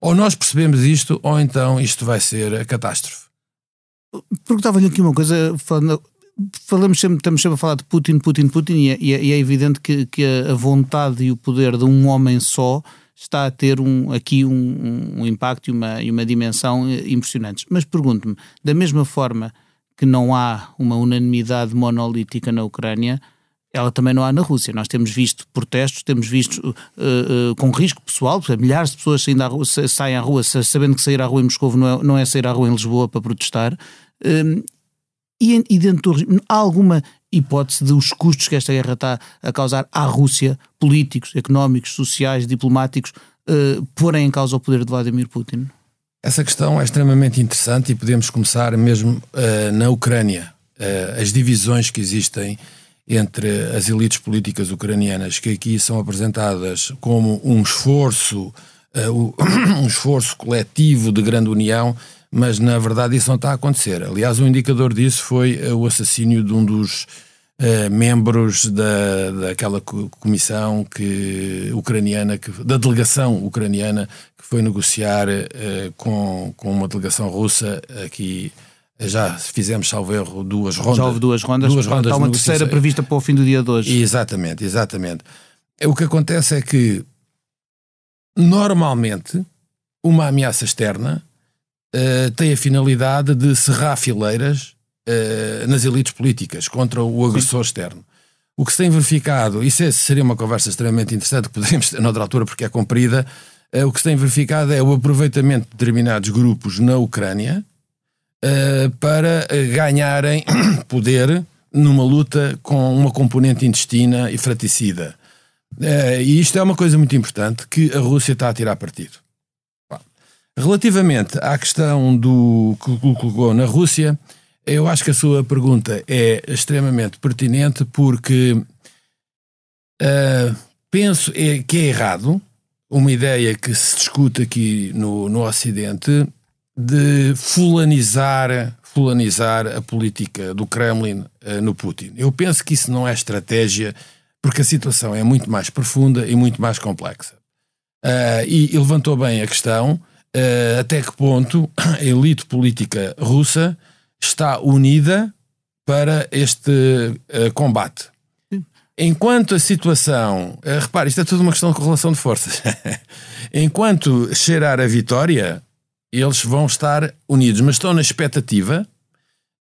ou nós percebemos isto, ou então isto vai ser a catástrofe. Perguntava-lhe aqui uma coisa, falando, falamos sempre, estamos sempre a falar de Putin, Putin, Putin, e é, e é, é evidente que, que, a vontade e o poder de um homem só está a ter um, aqui um, um impacto e uma, e uma dimensão eh, impressionantes. Mas pergunto-me, da mesma forma que não há uma unanimidade monolítica na Ucrânia, ela também não há na Rússia. Nós temos visto protestos, temos visto uh, uh, com risco pessoal, milhares de pessoas saindo à rua, saem à rua sabendo que sair à rua em Moscou não é, não é sair à rua em Lisboa para protestar. Uh, e, e, dentro do regime, há alguma hipótese de os custos que esta guerra está a causar à Rússia, políticos, económicos, sociais, diplomáticos, uh, porem em causa o poder de Vladimir Putin? Essa questão é extremamente interessante e podemos começar mesmo uh, na Ucrânia. Uh, as divisões que existem entre as elites políticas ucranianas, que aqui são apresentadas como um esforço, uh, um esforço coletivo de grande união, mas na verdade isso não está a acontecer. Aliás, um indicador disso foi o assassínio de um dos Uh, membros da, daquela comissão que, ucraniana, que, da delegação ucraniana que foi negociar uh, com, com uma delegação russa aqui. Já fizemos, salvo erro, duas rondas. Já houve duas rondas. Duas rondas Está uma terceira prevista para o fim do dia de hoje. Exatamente, exatamente. O que acontece é que, normalmente, uma ameaça externa uh, tem a finalidade de cerrar fileiras uh, nas elites políticas contra o agressor Sim. externo. O que se tem verificado, isso é, seria uma conversa extremamente interessante, que poderíamos ter noutra altura porque é comprida, uh, o que se tem verificado é o aproveitamento de determinados grupos na Ucrânia para ganharem poder numa luta com uma componente intestina e fraticida. e isto é uma coisa muito importante que a Rússia está a tirar partido. Relativamente à questão do que colocou na Rússia, eu acho que a sua pergunta é extremamente pertinente porque uh, penso é, que é errado uma ideia que se discute aqui no, no Ocidente de fulanizar, fulanizar a política do Kremlin uh, no Putin. Eu penso que isso não é estratégia porque a situação é muito mais profunda e muito mais complexa. Uh, e, e, levantou bem a questão até que ponto a elite política russa está unida para este uh, combate. Enquanto a situação. Uh, repare, isto é tudo uma questão de correlação de forças. Enquanto cheirar a vitória, eles vão estar unidos, mas estão na expectativa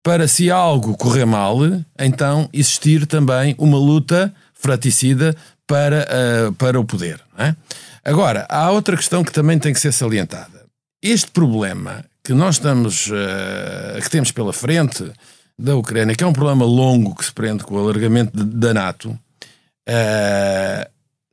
para, se algo correr mal, então existir também uma luta fraticida para, uh, para o poder. É? Agora, há outra questão que também tem que ser salientada. Este problema que nós estamos, uh, que temos pela frente da Ucrânia, que é um problema longo que se prende com o alargamento de, da NATO, uh,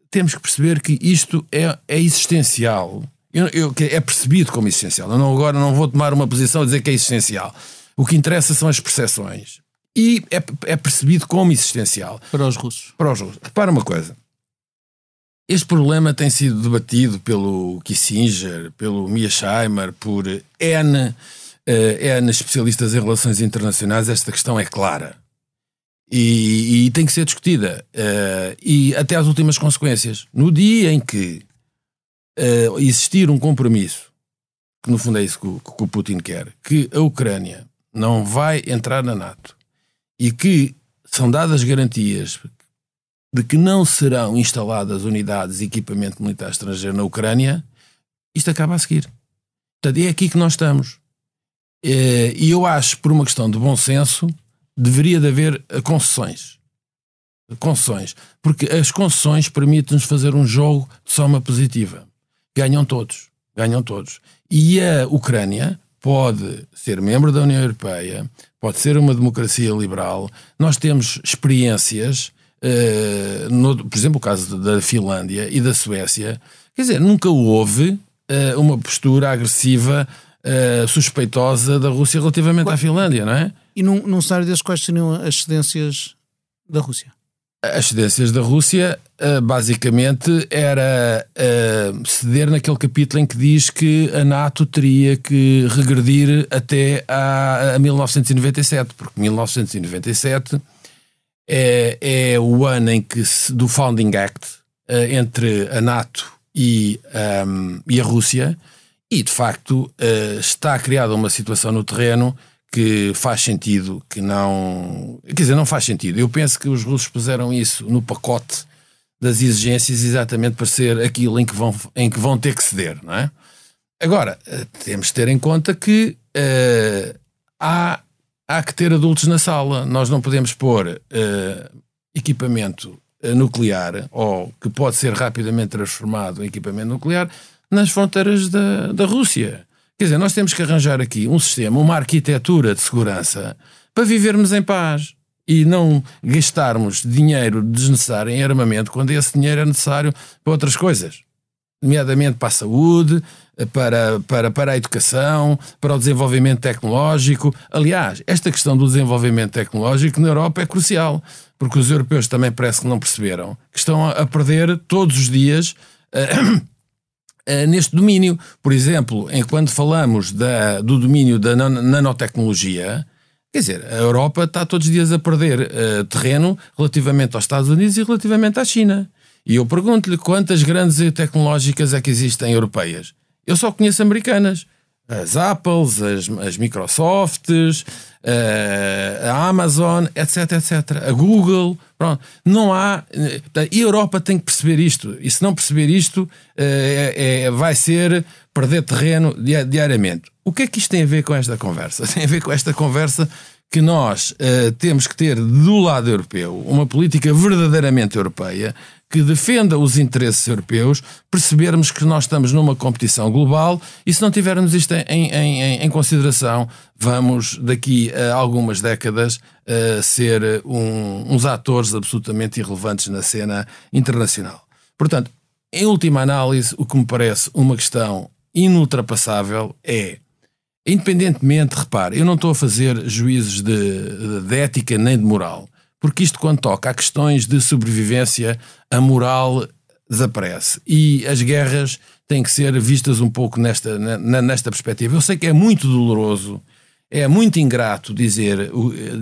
temos que perceber que isto é, é existencial. Eu, eu, é percebido como existencial. Eu não, agora não vou tomar uma posição a dizer que é existencial. O que interessa são as percepções. E é, é percebido como existencial. Para os russos. Para os russos. Repara uma coisa. Este problema tem sido debatido pelo Kissinger, pelo Mearsheimer, por N, uh, N especialistas em relações internacionais. Esta questão é clara e, e tem que ser discutida. Uh, e até às últimas consequências. No dia em que uh, existir um compromisso, que no fundo é isso que o, que o Putin quer, que a Ucrânia não vai entrar na NATO e que são dadas garantias de que não serão instaladas unidades e equipamento militar estrangeiro na Ucrânia, isto acaba a seguir. Portanto, é aqui que nós estamos. Eh, e eu acho, por uma questão de bom senso, deveria de haver concessões. Concessões. Porque as concessões permitem-nos fazer um jogo de soma positiva. Ganham todos. Ganham todos. E a Ucrânia pode ser membro da União Europeia, pode ser uma democracia liberal. Nós temos experiências uh, no, por exemplo, o caso da Finlândia e da Suécia, quer dizer, nunca houve uh, uma postura agressiva, uh, suspeitosa da Rússia relativamente à Finlândia, não é? E num, num cenário desses, quais seriam as cedências da Rússia? As cedências da Rússia, basicamente, era ceder naquele capítulo em que diz que a NATO teria que regredir até a, a 1997, porque 1997 é, é o ano em que do Founding Act uh, entre a NATO e, um, e, a Rússia, e de facto uh, está criada uma situação no terreno que faz sentido que não. Quer dizer, não faz sentido. Eu penso que os russos puseram isso no pacote das exigências exatamente para ser aquilo em que vão, em que vão ter que ceder, não é? Agora, eh, temos de ter em conta que uh, há há que ter adultos na sala. Nós não podemos pôr uh, equipamento eh, nuclear, ou que pode ser rapidamente transformado em equipamento nuclear, nas fronteiras da, da Rússia. Quer dizer, nós temos que arranjar aqui um sistema, uma arquitetura de segurança para vivermos em paz e não gastarmos dinheiro desnecessário em armamento quando esse dinheiro é necessário para outras coisas, nomeadamente para a saúde, para, para, para a educação, para o desenvolvimento tecnológico. Aliás, esta questão do desenvolvimento tecnológico na Europa é crucial, porque os europeus também parece que não perceberam que estão a perder todos os dias. Uh, uh, neste domínio, por exemplo, enquanto falamos da, do domínio da nanotecnologia, Quer dizer, a Europa está todos os dias a perder uh, terreno relativamente aos Estados Unidos e relativamente à China. E eu pergunto-lhe quantas grandes tecnológicas é que existem europeias? Eu só conheço americanas. As Apples, as, as Microsofts, a, a Amazon, etc, etc. A Google, pronto. Não há... A Europa tem que perceber isto. E se não perceber isto, é, é, vai ser perder terreno diariamente. O que é que isto tem a ver com esta conversa? Tem a ver com esta conversa que nós uh, temos que ter do lado europeu uma política verdadeiramente europeia que defenda os interesses europeus, percebermos que nós estamos numa competição global e se não tivermos isto em, em, em consideração, vamos daqui a algumas décadas uh, ser um, uns atores absolutamente irrelevantes na cena internacional. Portanto, em última análise, o que me parece uma questão inultrapassável é Independentemente, repare, eu não estou a fazer juízos de, de, ética nem de moral, porque isto, quando toca a questões de sobrevivência, a moral desaparece. E as guerras têm que ser vistas um pouco nesta, nesta perspectiva. Eu sei que é muito doloroso, é muito ingrato dizer,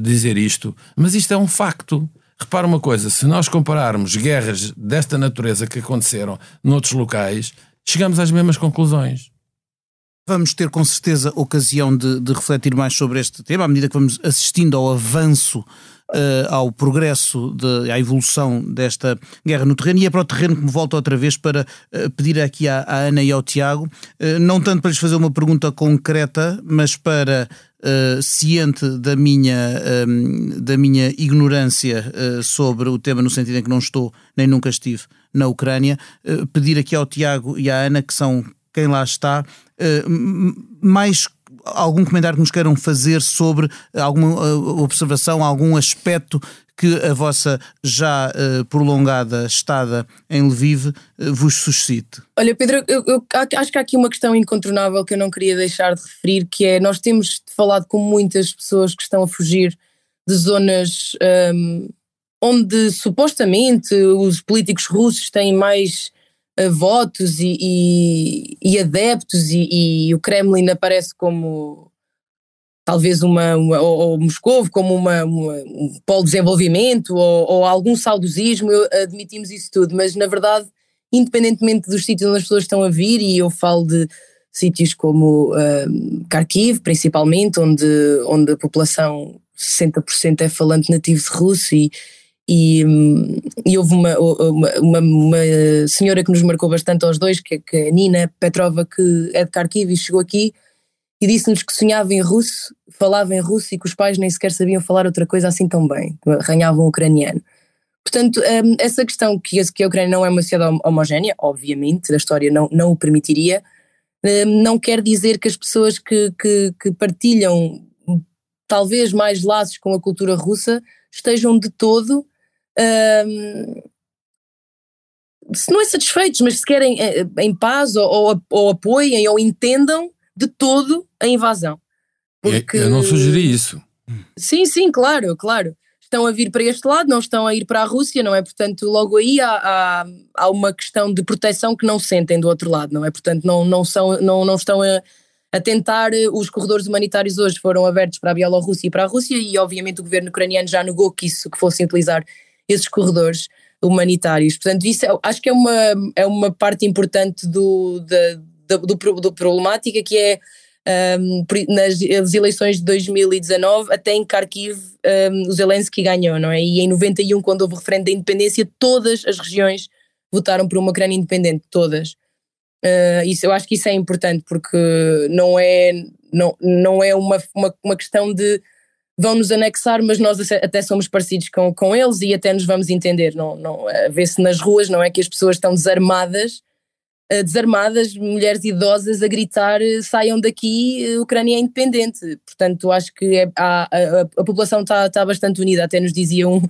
dizer isto, mas isto é um facto. Repara uma coisa: se nós compararmos guerras desta natureza que aconteceram noutros locais, chegamos às mesmas conclusões. Vamos ter com certeza ocasião de, de, refletir mais sobre este tema à medida que vamos assistindo ao avanço, uh, ao progresso, de, à evolução desta guerra no terreno. E é para o terreno que me volto outra vez para uh, pedir aqui à, à, Ana e ao Tiago, uh, não tanto para lhes fazer uma pergunta concreta, mas para. ciente da minha, da minha ignorância sobre o tema, no sentido em que não estou nem nunca estive na Ucrânia, pedir aqui ao Tiago e à Ana, que são quem lá está, mais algum comentário que nos queiram fazer sobre alguma eh, observação, algum aspecto que a vossa já uh, prolongada estada em Lviv vos suscite? Olha, Pedro, eu, eu, acho que há aqui uma questão incontornável que eu não queria deixar de referir, que é nós temos falado com muitas pessoas que estão a fugir de zonas um, onde supostamente os políticos russos têm mais votos e, e, e adeptos e, e, o Kremlin aparece como talvez uma, uma ou, ou como uma, uma, um polo de desenvolvimento ou, ou, algum saudosismo, eu, admitimos isso tudo, mas na verdade, independentemente dos sítios onde as pessoas estão a vir, e eu falo de sítios como uh, Kharkiv, principalmente, onde, onde a população 60% é falante nativo de russo e, e, e houve uma, uma, uma, senhora que nos marcou bastante aos dois, que, que é a Nina Petrova, que é de Kharkiv e chegou aqui e disse-nos que sonhava em russo, falava em russo e que os pais nem sequer sabiam falar outra coisa assim tão bem, arranhavam ucraniano. Portanto, hum, essa questão que que a Ucrânia não é uma sociedade homogénea, obviamente, a história não, não o permitiria, hum, não quer dizer que as pessoas que, que, que partilham talvez mais laços com a cultura russa estejam de todo se não é satisfeitos, mas se querem eh, em paz ou, ou, ou apoiem ou entendam de todo a invasão. Porque... Eu não sugeri isso. Sim, sim, claro, claro. Estão a vir para este lado, não estão a ir para a Rússia, não é? Portanto, logo aí há, há, há uma questão de proteção que não sentem do outro lado, não é? Portanto, não, não, são, não, não estão a, a tentar. Os corredores humanitários hoje foram abertos para a Bielorrússia e para a Rússia, e obviamente o governo ucraniano já negou que isso que fossem utilizar esses corredores humanitários. Portanto, isso é, acho que é uma, é uma parte importante do, da, do, do, problemática que é um, nas eleições de 2019, até em Kharkiv um, o Zelensky ganhou, não é? E em 91, quando houve o referendo da independência, todas as regiões votaram por uma Ucrânia independente, todas. Uh, isso, eu acho que isso é importante porque não é, não, não é uma, uma, uma questão de vão nos anexar, mas nós até somos parecidos com, com eles e até nos vamos entender. Não, não, vê-se nas ruas, não é que as pessoas estão desarmadas eh, desarmadas, mulheres idosas a gritar eh, saiam daqui, a eh, Ucrânia é independente. Portanto, acho que é, a, a, a, população está tá bastante unida. Até nos dizia um,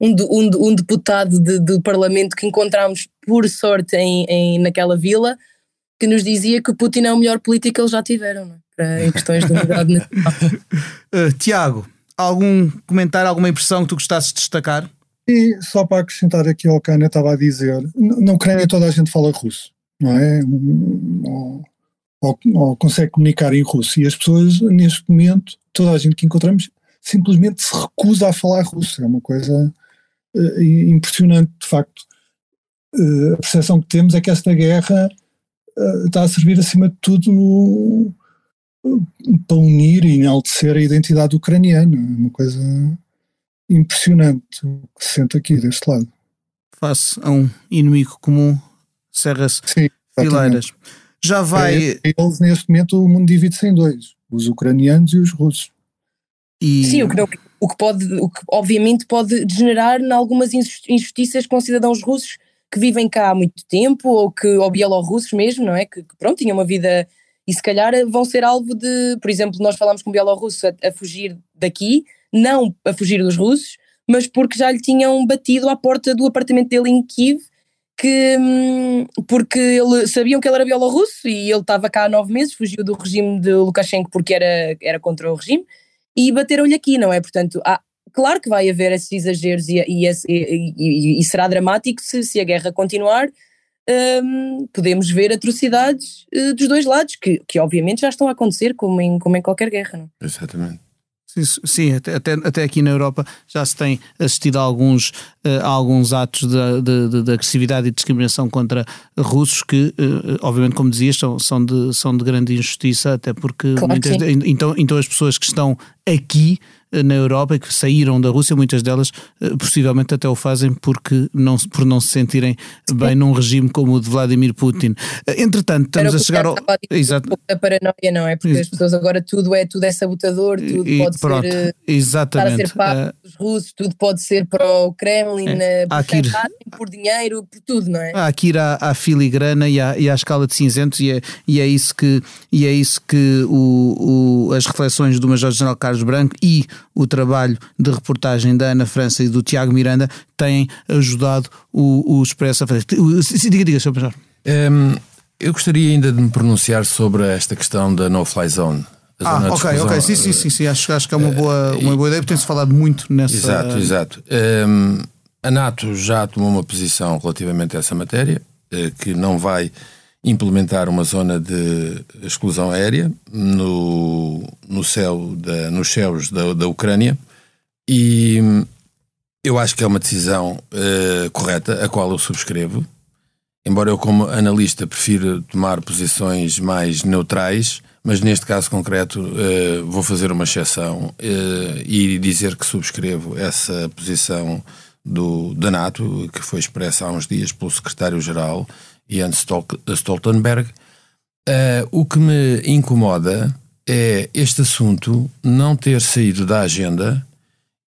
um, um, um deputado de, do Parlamento que encontramos por sorte em, em, naquela vila, que nos dizia que Putin é o melhor político que eles já tiveram, é? Para, em questões de unidade nacional. uh, Tiago, algum comentário, alguma impressão que tu gostasses de destacar? E só para acrescentar aqui ao que a Ana estava a dizer, na Ucrânia toda a gente fala russo não é? Ou, ou, ou, consegue comunicar em russo. E as pessoas, neste momento, toda a gente que encontramos, simplesmente se recusa a falar russo. É uma coisa uh, impressionante, de facto. Uh, a percepção que temos é que esta guerra uh, está a servir, acima de tudo, para unir e enaltecer a identidade ucraniana. É uma coisa impressionante que se sente aqui deste lado. Face a um inimigo comum Serra-se fileiras. Já vai. É, eles, neste momento, o mundo divide-se em dois: os ucranianos e os russos. E... Sim, o que, não, o que pode, o que obviamente pode degenerar em algumas injustiças com cidadãos russos que vivem cá há muito tempo ou que ou bielorrussos mesmo, não é? Que, que pronto, tinham uma vida e se calhar vão ser alvo de, por exemplo, nós falámos com um bielorrusso a, a fugir daqui, não a fugir dos russos, mas porque já lhe tinham batido à porta do apartamento dele em Kiev que hum, porque ele, sabiam que ele era bielorrusso e ele estava cá há nove meses, fugiu do regime de Lukashenko porque era, era contra o regime e bateram-lhe aqui, não é? Portanto, há, claro que vai haver esses exageros e, e, e, e será dramático se, se, a guerra continuar. Um, podemos ver atrocidades uh, dos dois lados, que, que obviamente já estão a acontecer, como em, como em qualquer guerra. Não? É? Exatamente. Sim, até, até, até aqui na Europa já se tem assistido a alguns, uh, a alguns atos de, de, de, agressividade e discriminação contra russos que, uh, obviamente, como dizias, são, são, de, são de grande injustiça, até porque claro muitas, então, então as pessoas que estão aqui eh, na Europa e que saíram da Rússia, muitas delas eh, possivelmente até o fazem porque não, por não se sentirem bem num regime como o de Vladimir Putin. Eh, entretanto, estamos a chegar ao. Exato. A paranoia, não é? Porque as pessoas agora tudo é, tudo é sabotador, tudo e, pode pronto, ser. Exatamente. Para ser pago dos russos, tudo pode ser para o Kremlin, é, por, ir, por dinheiro, por tudo, não é? Há que ir à, à filigrana e à, e à escala de cinzentos, e é, e é isso que, e é isso que o, o, as reflexões do Major-General Carlos Branco e o trabalho de reportagem da Ana França e do Tiago Miranda têm ajudado o, o Expresso a fazer. Diga, diga, Sr. Major. Um, eu gostaria ainda de me pronunciar sobre esta questão da no-fly zone. Ah, ok, ok, sim, sim, sim, sim, acho, acho que é uma boa, uma boa ideia, porque tem-se falado muito nessa. Exato, exato. Um, a NATO já tomou uma posição relativamente a essa matéria, eh, que não vai implementar uma zona de exclusão aérea no, no céu da, nos céus da, da Ucrânia e eu acho que é uma decisão uh, correta, a qual eu subscrevo. Embora eu, como analista, prefira tomar posições mais neutrais, mas neste caso concreto uh, vou fazer uma exceção uh, e dizer que subscrevo essa posição do, da NATO, que foi expressa há uns dias pelo secretário-geral Jens Stoltenberg. Uh, o que me incomoda é este assunto não ter saído da agenda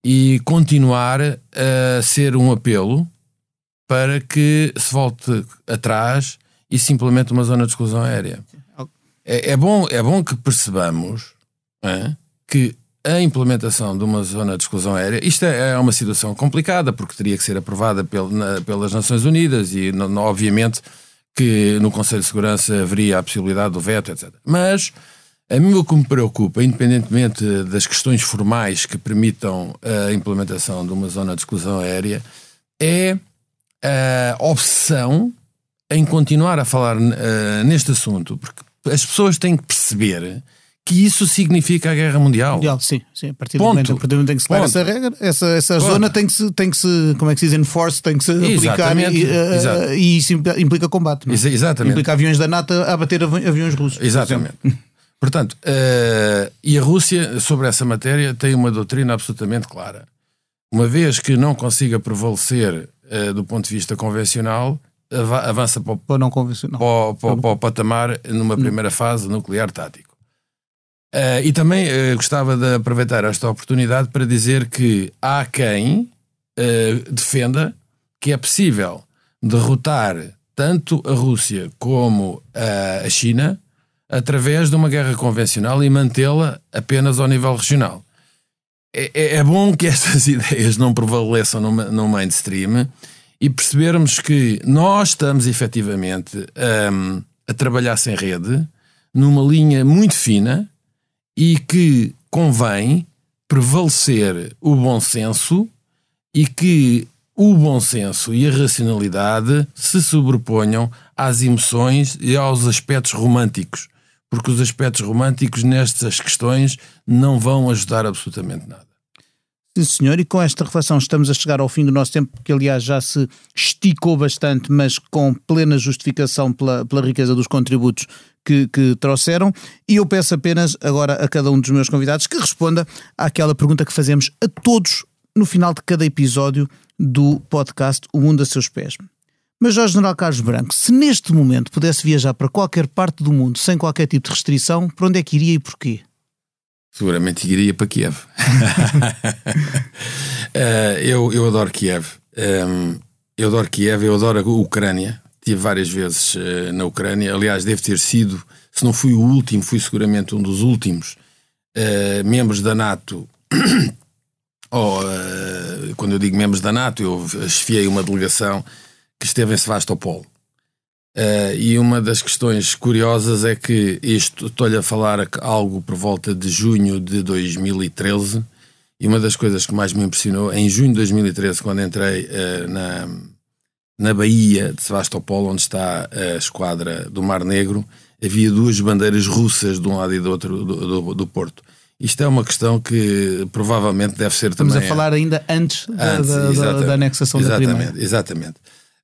e continuar a ser um apelo para que se volte atrás e simplesmente uma zona de exclusão aérea. É, é bom, é bom que percebamos é, que a implementação de uma zona de exclusão aérea, isto é, é uma situação complicada, porque teria que ser aprovada pel, na, pelas Nações Unidas e, no, obviamente, que no Conselho de Segurança haveria a possibilidade do veto, etc. Mas a mim o que me preocupa, independentemente das questões formais que permitam a implementação de uma zona de exclusão aérea, é a obsessão em continuar a falar uh, neste assunto, porque as pessoas têm que perceber que isso significa a guerra mundial. Mundial, sim, sim. A partir do momento, a partir do momento em que se essa regra, essa, essa zona tem que, se, tem que se, como é que se diz, enforce, tem que se aplicar e, uh, e, isso implica combate. É? Exatamente. Implica aviões da NATO a bater aviões russos. Exatamente. Portanto, uh, e a Rússia, sobre essa matéria, tem uma doutrina absolutamente clara. Uma vez que não consiga prevalecer uh, do ponto de vista convencional, avança para o, para não convencional. Para, para, para o patamar numa primeira fase nuclear tático. Uh, e também uh, gostava de aproveitar esta oportunidade para dizer que há quem uh, defenda que é possível derrotar tanto a Rússia como a China através de uma guerra convencional e mantê-la apenas ao nível regional. É, é, é bom que estas ideias não prevaleçam no, no mainstream e percebermos que nós estamos efetivamente um, a trabalhar sem rede, numa linha muito fina e que convém prevalecer o bom senso e que o bom senso e a racionalidade se sobreponham às emoções e aos aspectos românticos, porque os aspectos românticos nestas questões não vão ajudar absolutamente nada. Sim, senhor, e com esta reflexão estamos a chegar ao fim do nosso tempo, que aliás já se esticou bastante, mas com plena justificação pela, pela riqueza dos contributos que, que, trouxeram. E eu peço apenas agora a cada um dos meus convidados que responda àquela pergunta que fazemos a todos no final de cada episódio do podcast O Mundo a Seus Pés. Mas Jorge General Carlos Branco, se neste momento pudesse viajar para qualquer parte do mundo sem qualquer tipo de restrição, para onde é que iria e porquê? Seguramente iria para Kiev. uh, eu, eu adoro Kiev. Um, ehm, eu adoro Kiev, eu adoro a Ucrânia. Estive várias vezes uh, na Ucrânia. Aliás, devo ter sido, se não fui o último, fui seguramente um dos últimos uh, membros da NATO. ou, quando eu digo membros da NATO, eu esfiei uma delegação que esteve em Sevastopol. Uh, e uma das questões curiosas é que isto estou-lhe a falar algo por volta de junho de 2013 e uma das coisas que mais me impressionou em junho de 2013 quando entrei uh, na na Baía de Sevastopol onde está a esquadra do Mar Negro havia duas bandeiras russas de um lado e do outro do, do, do Porto isto é uma questão que provavelmente deve ser Estamos também. Estamos a falar ainda antes, antes da, da, da, anexação exatamente, da Crimeia. Exatamente.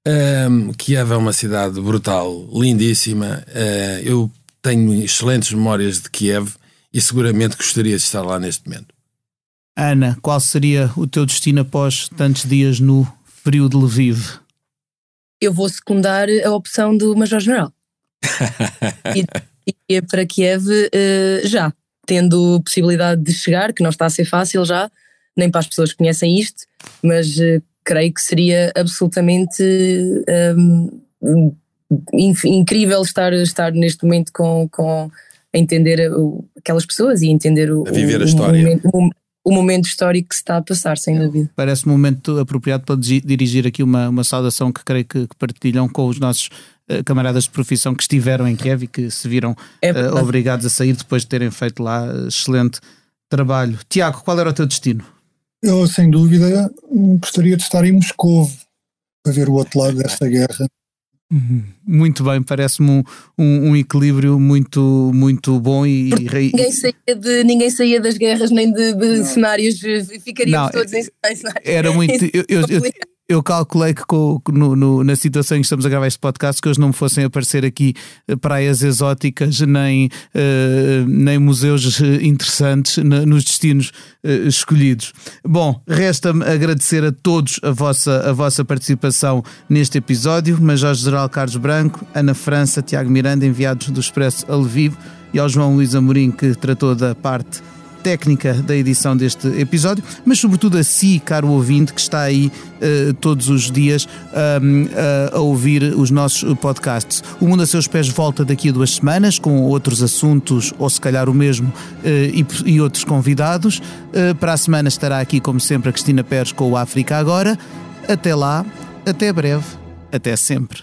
Um, Kiev é uma cidade brutal, lindíssima. Uh, eu tenho excelentes memórias de Kiev e seguramente gostaria de estar lá neste momento. Ana, qual seria o teu destino após tantos dias no frio de Lviv? Eu vou secundar a opção do Major-General. e, e para Kiev uh, já, tendo possibilidade de chegar, que não está a ser fácil já, nem para as pessoas que conhecem isto, mas uh, creio que seria absolutamente um, incrível estar, estar neste momento com, com a entender o, aquelas pessoas e entender o, a viver a história. O momento, o, o momento histórico que se está a passar, sem dúvida. Parece um momento apropriado para dirigir aqui uma, uma saudação que creio que, que partilham com os nossos uh, camaradas de profissão que estiveram em Kiev e que se viram é uh, obrigados a sair depois de terem feito lá excelente trabalho. Tiago, qual era o teu destino? Eu, sem dúvida, gostaria de estar em Moscou para ver o outro lado desta guerra. Uhum. Muito bem, parece-me um, um, um, equilíbrio muito, muito bom e, ninguém, saía de, ninguém saía das guerras nem de, de cenários, ficaríamos não, todos em cenários. Era muito. Eu, eu, eu, eu calculei que com, no, no, na situação em que estamos a gravar este podcast que hoje não me fossem aparecer aqui eh, praias exóticas nem, uh, nem museus eh, interessantes nos destinos uh, escolhidos. Bom, resta-me agradecer a todos a vossa, a vossa participação neste episódio, Major Geral Carlos Branco, Ana França, Tiago Miranda, enviados do Expresso a Lviv, e ao João Luís Amorim que tratou da parte técnica da edição deste episódio, mas sobretudo a si, caro ouvinte, que está aí uh, todos os dias um, a ouvir os nossos podcasts. O Mundo a Seus Pés volta daqui a duas semanas com outros assuntos, ou se calhar o mesmo, uh, e, e, outros convidados. Uh, para a semana estará aqui, como sempre, a Cristina Pérez com o África Agora. Até lá, até breve, até sempre.